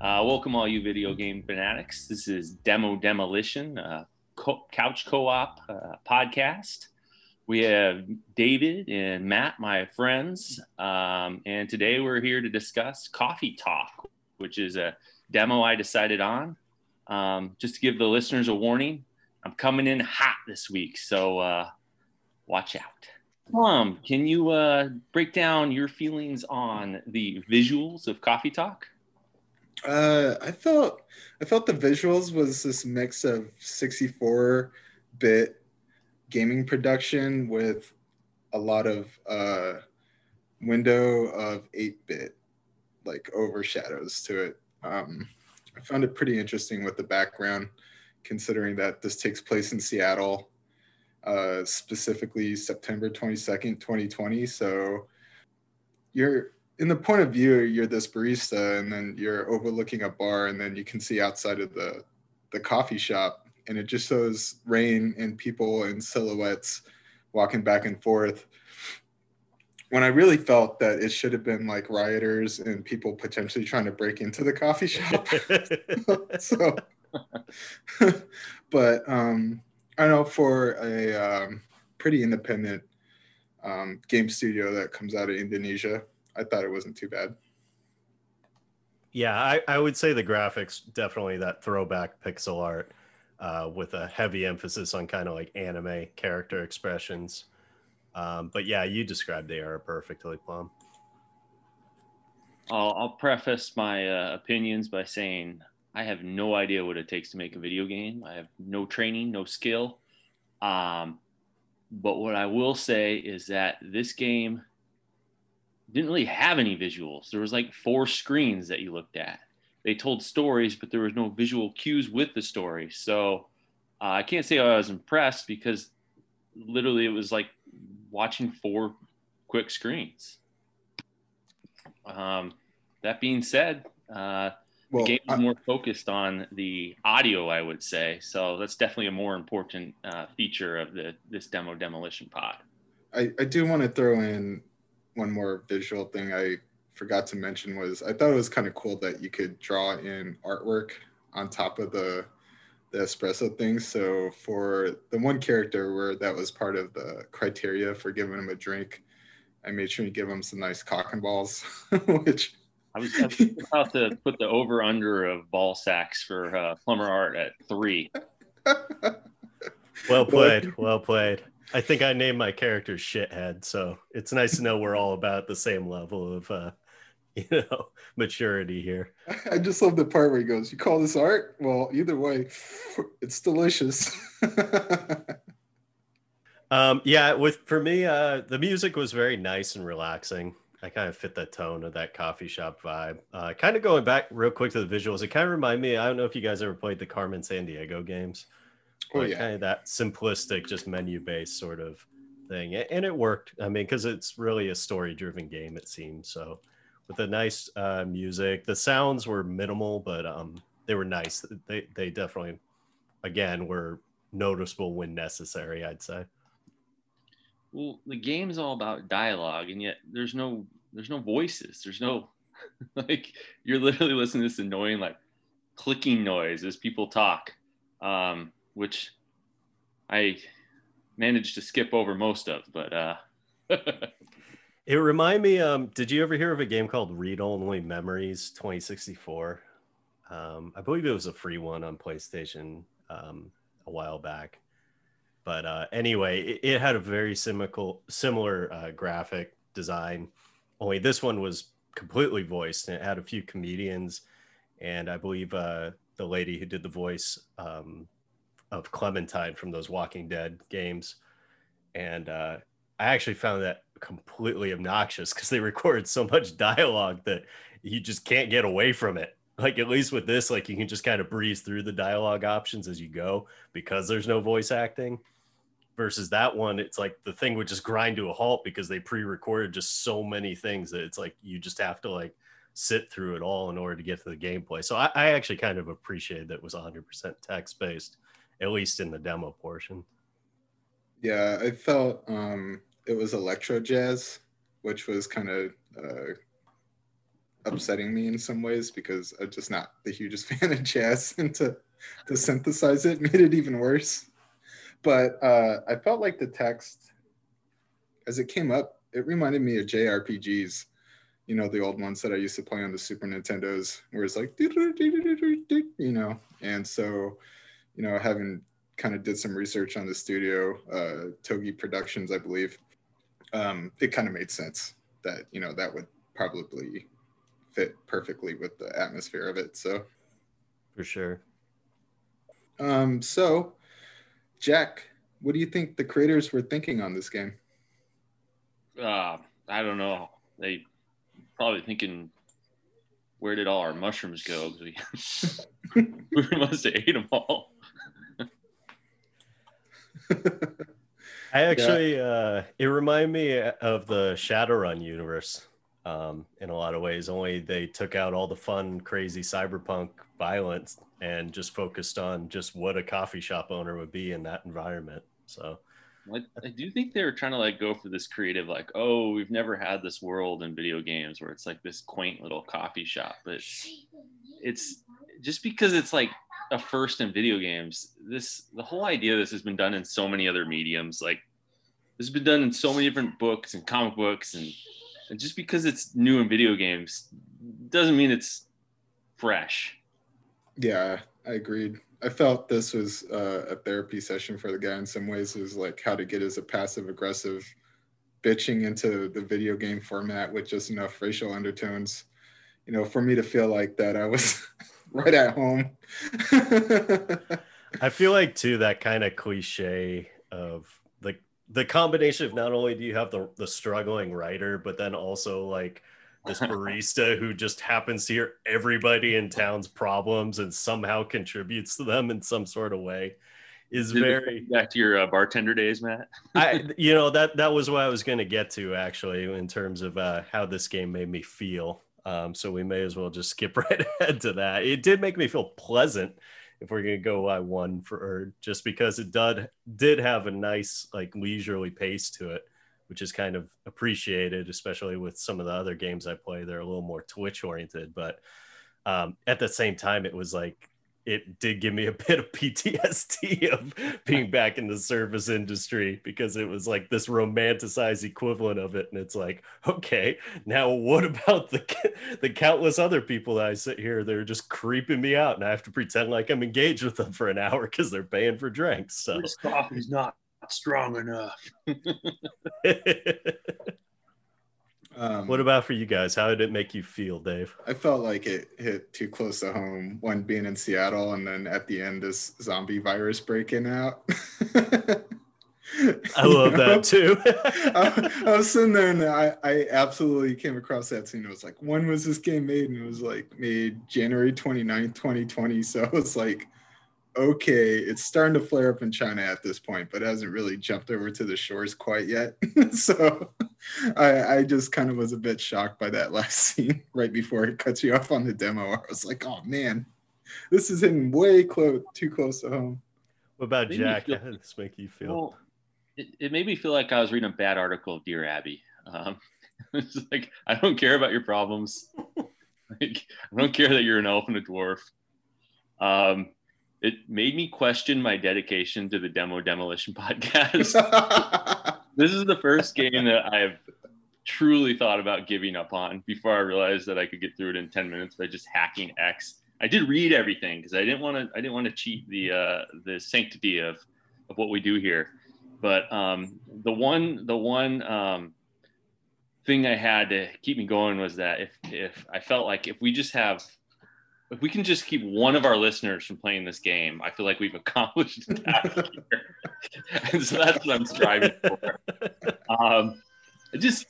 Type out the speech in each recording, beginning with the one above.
Uh, welcome, all you video game fanatics. This is Demo Demolition, uh, co- couch co op uh, podcast. We have David and Matt, my friends. Um, and today we're here to discuss Coffee Talk, which is a demo I decided on. Um, just to give the listeners a warning, I'm coming in hot this week. So uh, watch out. Plum, can you uh, break down your feelings on the visuals of Coffee Talk? Uh, I felt I felt the visuals was this mix of 64 bit gaming production with a lot of uh, window of 8 bit like overshadows to it. Um, I found it pretty interesting with the background, considering that this takes place in Seattle, uh, specifically September 22nd, 2020. So you're in the point of view, you're this barista, and then you're overlooking a bar, and then you can see outside of the the coffee shop, and it just shows rain and people in silhouettes walking back and forth. When I really felt that it should have been like rioters and people potentially trying to break into the coffee shop. so, but um, I know for a um, pretty independent um, game studio that comes out of Indonesia, I thought it wasn't too bad. Yeah, I, I would say the graphics definitely that throwback pixel art uh, with a heavy emphasis on kind of like anime character expressions. Um, but yeah, you described the era perfectly, Plum. I'll, I'll preface my uh, opinions by saying I have no idea what it takes to make a video game. I have no training, no skill. Um, but what I will say is that this game didn't really have any visuals. There was like four screens that you looked at. They told stories, but there was no visual cues with the story. So uh, I can't say I was impressed because literally it was like watching four quick screens. Um, that being said, uh, well, the game is more focused on the audio, I would say. So that's definitely a more important uh, feature of the this demo demolition pod. I, I do want to throw in one more visual thing I forgot to mention was I thought it was kind of cool that you could draw in artwork on top of the the espresso thing. So for the one character where that was part of the criteria for giving him a drink, I made sure to give him some nice cock and balls, which I was, I was about to put the over under of ball sacks for uh, plumber art at three. well played, well played. I think I named my character shithead, so it's nice to know we're all about the same level of uh, you know maturity here. I just love the part where he goes, "You call this art? Well, either way, it's delicious." um, yeah, with for me, uh, the music was very nice and relaxing. I kind of fit that tone of that coffee shop vibe. Uh, kind of going back real quick to the visuals, it kind of reminded me. I don't know if you guys ever played the Carmen Sandiego games. Oh, yeah. kind of that simplistic, just menu based sort of thing, and it worked. I mean, because it's really a story driven game, it seems. So, with the nice uh, music, the sounds were minimal, but um, they were nice. They they definitely, again, were noticeable when necessary. I'd say. Well, the game is all about dialogue, and yet there's no there's no voices. There's no like you're literally listening to this annoying like clicking noise as people talk. Um, which I managed to skip over most of, but uh it remind me um did you ever hear of a game called Read Only Memories 2064? Um I believe it was a free one on PlayStation um a while back. But uh anyway, it, it had a very similar similar uh, graphic design. Only this one was completely voiced and it had a few comedians and I believe uh the lady who did the voice um of Clementine from those Walking Dead games, and uh, I actually found that completely obnoxious because they recorded so much dialogue that you just can't get away from it. Like at least with this, like you can just kind of breeze through the dialogue options as you go because there's no voice acting. Versus that one, it's like the thing would just grind to a halt because they pre-recorded just so many things that it's like you just have to like sit through it all in order to get to the gameplay. So I, I actually kind of appreciated that it was 100% text based at least in the demo portion. Yeah, I felt um, it was electro jazz, which was kind of uh, upsetting me in some ways because I'm just not the hugest fan of jazz, and to to synthesize it made it even worse. But uh, I felt like the text, as it came up, it reminded me of JRPGs. You know, the old ones that I used to play on the Super Nintendos, where it's like, you know, and so, you know, having kind of did some research on the studio, uh, Toge Productions, I believe, um, it kind of made sense that you know that would probably fit perfectly with the atmosphere of it. So, for sure. Um, so, Jack, what do you think the creators were thinking on this game? Uh, I don't know. They probably thinking, where did all our mushrooms go? We, we must have ate them all. I actually, yeah. uh, it reminded me of the Shadowrun universe um, in a lot of ways. Only they took out all the fun, crazy cyberpunk violence and just focused on just what a coffee shop owner would be in that environment. So. I, I do think they were trying to like go for this creative, like, oh, we've never had this world in video games where it's like this quaint little coffee shop, but it's just because it's like a first in video games. This the whole idea of this has been done in so many other mediums. Like this has been done in so many different books and comic books, and, and just because it's new in video games doesn't mean it's fresh. Yeah, I agreed. I felt this was uh, a therapy session for the guy in some ways. It was like how to get as a passive aggressive bitching into the video game format with just enough racial undertones. You know, for me to feel like that, I was right at home. I feel like too that kind of cliche of the the combination of not only do you have the the struggling writer, but then also like this barista who just happens to hear everybody in town's problems and somehow contributes to them in some sort of way is Did very back to your uh, bartender days matt i you know that that was what i was going to get to actually in terms of uh, how this game made me feel um, so we may as well just skip right ahead to that. It did make me feel pleasant if we're gonna go by one for just because it did did have a nice like leisurely pace to it, which is kind of appreciated, especially with some of the other games I play. They're a little more Twitch oriented, but um, at the same time, it was like it did give me a bit of PTSD of being back in the service industry because it was like this romanticized equivalent of it. And it's like, okay, now what about the the countless other people that I sit here? They're just creeping me out, and I have to pretend like I'm engaged with them for an hour because they're paying for drinks. So this coffee's not strong enough. Um, what about for you guys? How did it make you feel, Dave? I felt like it hit too close to home. One being in Seattle, and then at the end, this zombie virus breaking out. I love that too. I, I, was sitting there and I, I absolutely came across that scene. It was like, when was this game made? And it was like made January 29th, 2020. So it was like, okay, it's starting to flare up in China at this point, but hasn't really jumped over to the shores quite yet. so I, I just kind of was a bit shocked by that last scene right before it cuts you off on the demo. I was like, oh man, this is hitting way close, too close to home. What about Jack? Feel, How does this make you feel? Well, it, it, made me feel like I was reading a bad article of Dear Abby. Um, it's like, I don't care about your problems. like, I don't care that you're an elf and a dwarf. Um, it made me question my dedication to the Demo Demolition podcast. this is the first game that I've truly thought about giving up on before I realized that I could get through it in 10 minutes by just hacking X. I did read everything because I didn't want to I didn't want to cheat the uh, the sanctity of of what we do here. But um, the one the one um, thing I had to keep me going was that if if I felt like if we just have if we can just keep one of our listeners from playing this game, I feel like we've accomplished that and so that's what I'm striving for. Um, it just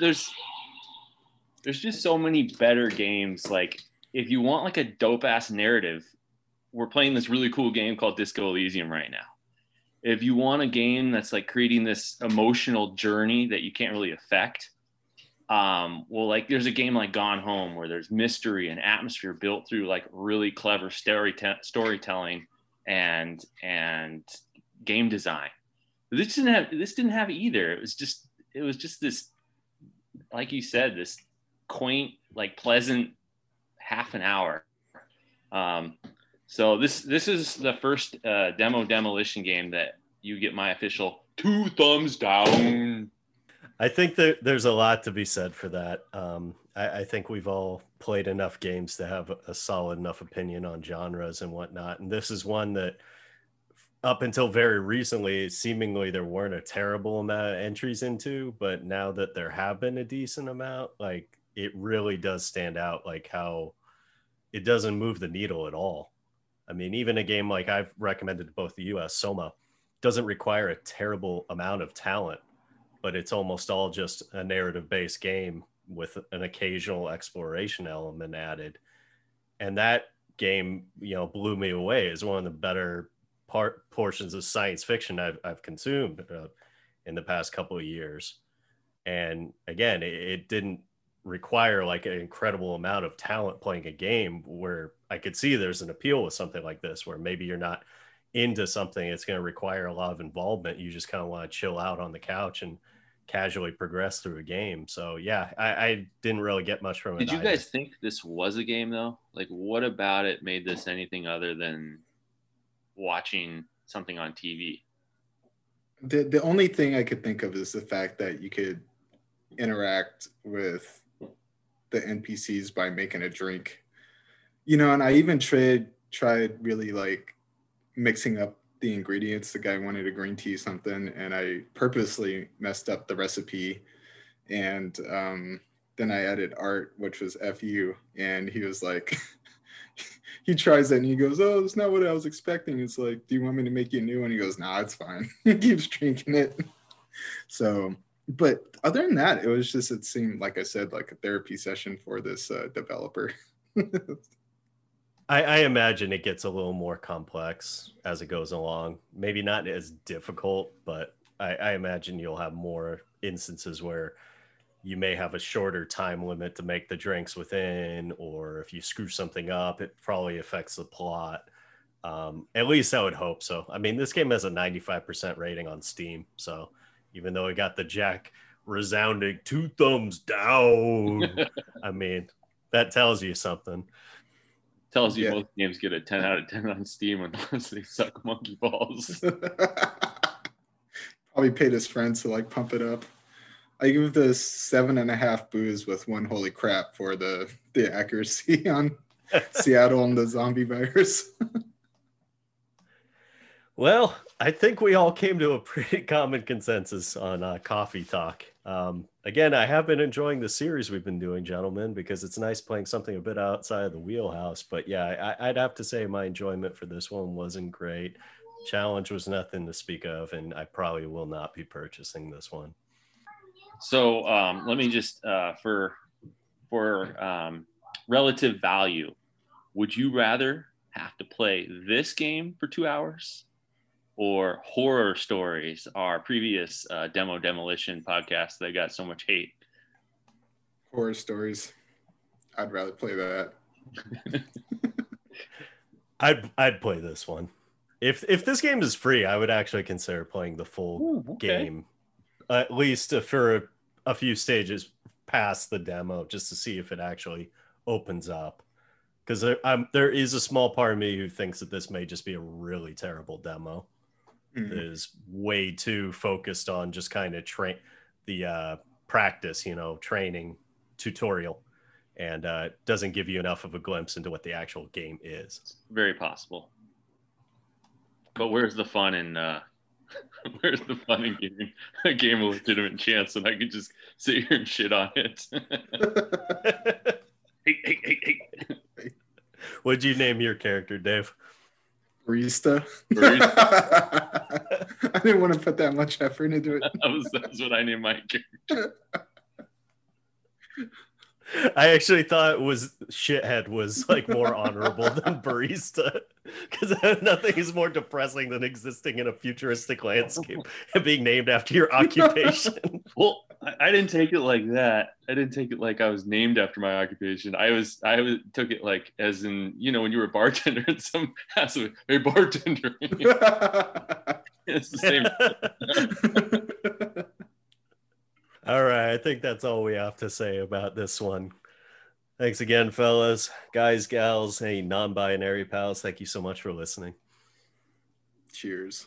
there's there's just so many better games. Like if you want like a dope ass narrative, we're playing this really cool game called Disco Elysium right now. If you want a game that's like creating this emotional journey that you can't really affect, um well like there's a game like gone home where there's mystery and atmosphere built through like really clever story storytelling and and game design this didn't have this didn't have either it was just it was just this like you said this quaint, like pleasant half an hour. Um, so this this is the first uh, demo demolition game that you get my official two thumbs down. I think that there's a lot to be said for that. Um, I, I, think we've all played enough games to have a solid enough opinion on genres and whatnot. And this is one that, up until very recently, seemingly there weren't a terrible amount of entries into. But now that there have been a decent amount, like it really does stand out, like how it doesn't move the needle at all. I mean, even a game like I've recommended to both the US, Soma, doesn't require a terrible amount of talent, but it's almost all just a narrative based game with an occasional exploration element added. And that game, you know, blew me away as one of the better part portions of science fiction I've, I've consumed uh, in the past couple of years. And again, it, it didn't require like an incredible amount of talent playing a game where I could see there's an appeal with something like this, where maybe you're not into something, it's going to require a lot of involvement. You just kind of want to chill out on the couch and casually progress through a game. So yeah, I, I didn't really get much from it. Did you either. guys think this was a game though? Like, what about it made this anything other than watching something on TV? The the only thing I could think of is the fact that you could interact with the NPCs by making a drink. You know, and I even tried tried really like mixing up the ingredients. The guy wanted a green tea something, and I purposely messed up the recipe. And um, then I added art, which was fu, and he was like, he tries it and he goes, "Oh, it's not what I was expecting." It's like, "Do you want me to make you a new one?" He goes, "Nah, it's fine." he keeps drinking it. So but other than that, it was just it seemed like I said like a therapy session for this uh, developer. I, I, imagine it gets a little more complex as it goes along. Maybe not as difficult, but I, I imagine you'll have more instances where you may have a shorter time limit to make the drinks within, or if you screw something up, it probably affects the plot. Um, at least I would hope so. I mean, this game has a 95% rating on Steam, so even though he got the Jack resounding two thumbs down. I mean, that tells you something. Tells you yeah. most games get a 10 out of 10 on Steam unless they suck monkey balls. Probably paid his friends to like pump it up. I give this seven and a half boos with one holy crap for the the accuracy on Seattle and the zombie virus. well, I think we all came to a pretty common consensus on uh, coffee talk. Um, again, I have been enjoying the series we've been doing, gentlemen, because it's nice playing something a bit outside of the wheelhouse. But yeah, I, would have to say my enjoyment for this one wasn't great. Challenge was nothing to speak of, and I probably will not be purchasing this one. So um, let me just uh, for for um, relative value, would you rather have to play this game for two hours or horror stories, our previous uh, demo demolition podcast that got so much hate. Horror stories. I'd rather play that. I'd I'd play this one. If if this game is free, I would actually consider playing the full Ooh, okay. game, at least for a, a few stages past the demo, just to see if it actually opens up. Because there, um, there is a small part of me who thinks that this may just be a really terrible demo mm-hmm. is way too focused on just kind of train the uh, practice, you know, training tutorial, and uh, doesn't give you enough of a glimpse into what the actual game is. Very possible. But where's the fun in uh, where's the fun in giving a game a legitimate chance and I could just sit here and shit on it? hey, hey, hey, hey. What'd you name your character, Dave? Barista. barista. I didn't want to put that much effort into it. that, was, that was what I named my character. I actually thought it was shithead was like more honorable than barista because nothing is more depressing than existing in a futuristic landscape and being named after your occupation. well, I, I, didn't take it like that. I didn't take it like I was named after my occupation. I was I was, took it like as in you know when you were a bartender and some has a, a bartender. it's the same. all right, I think that's all we have to say about this one. Thanks again, fellas, guys, gals, hey, non binary pals. Thank you so much for listening. Cheers.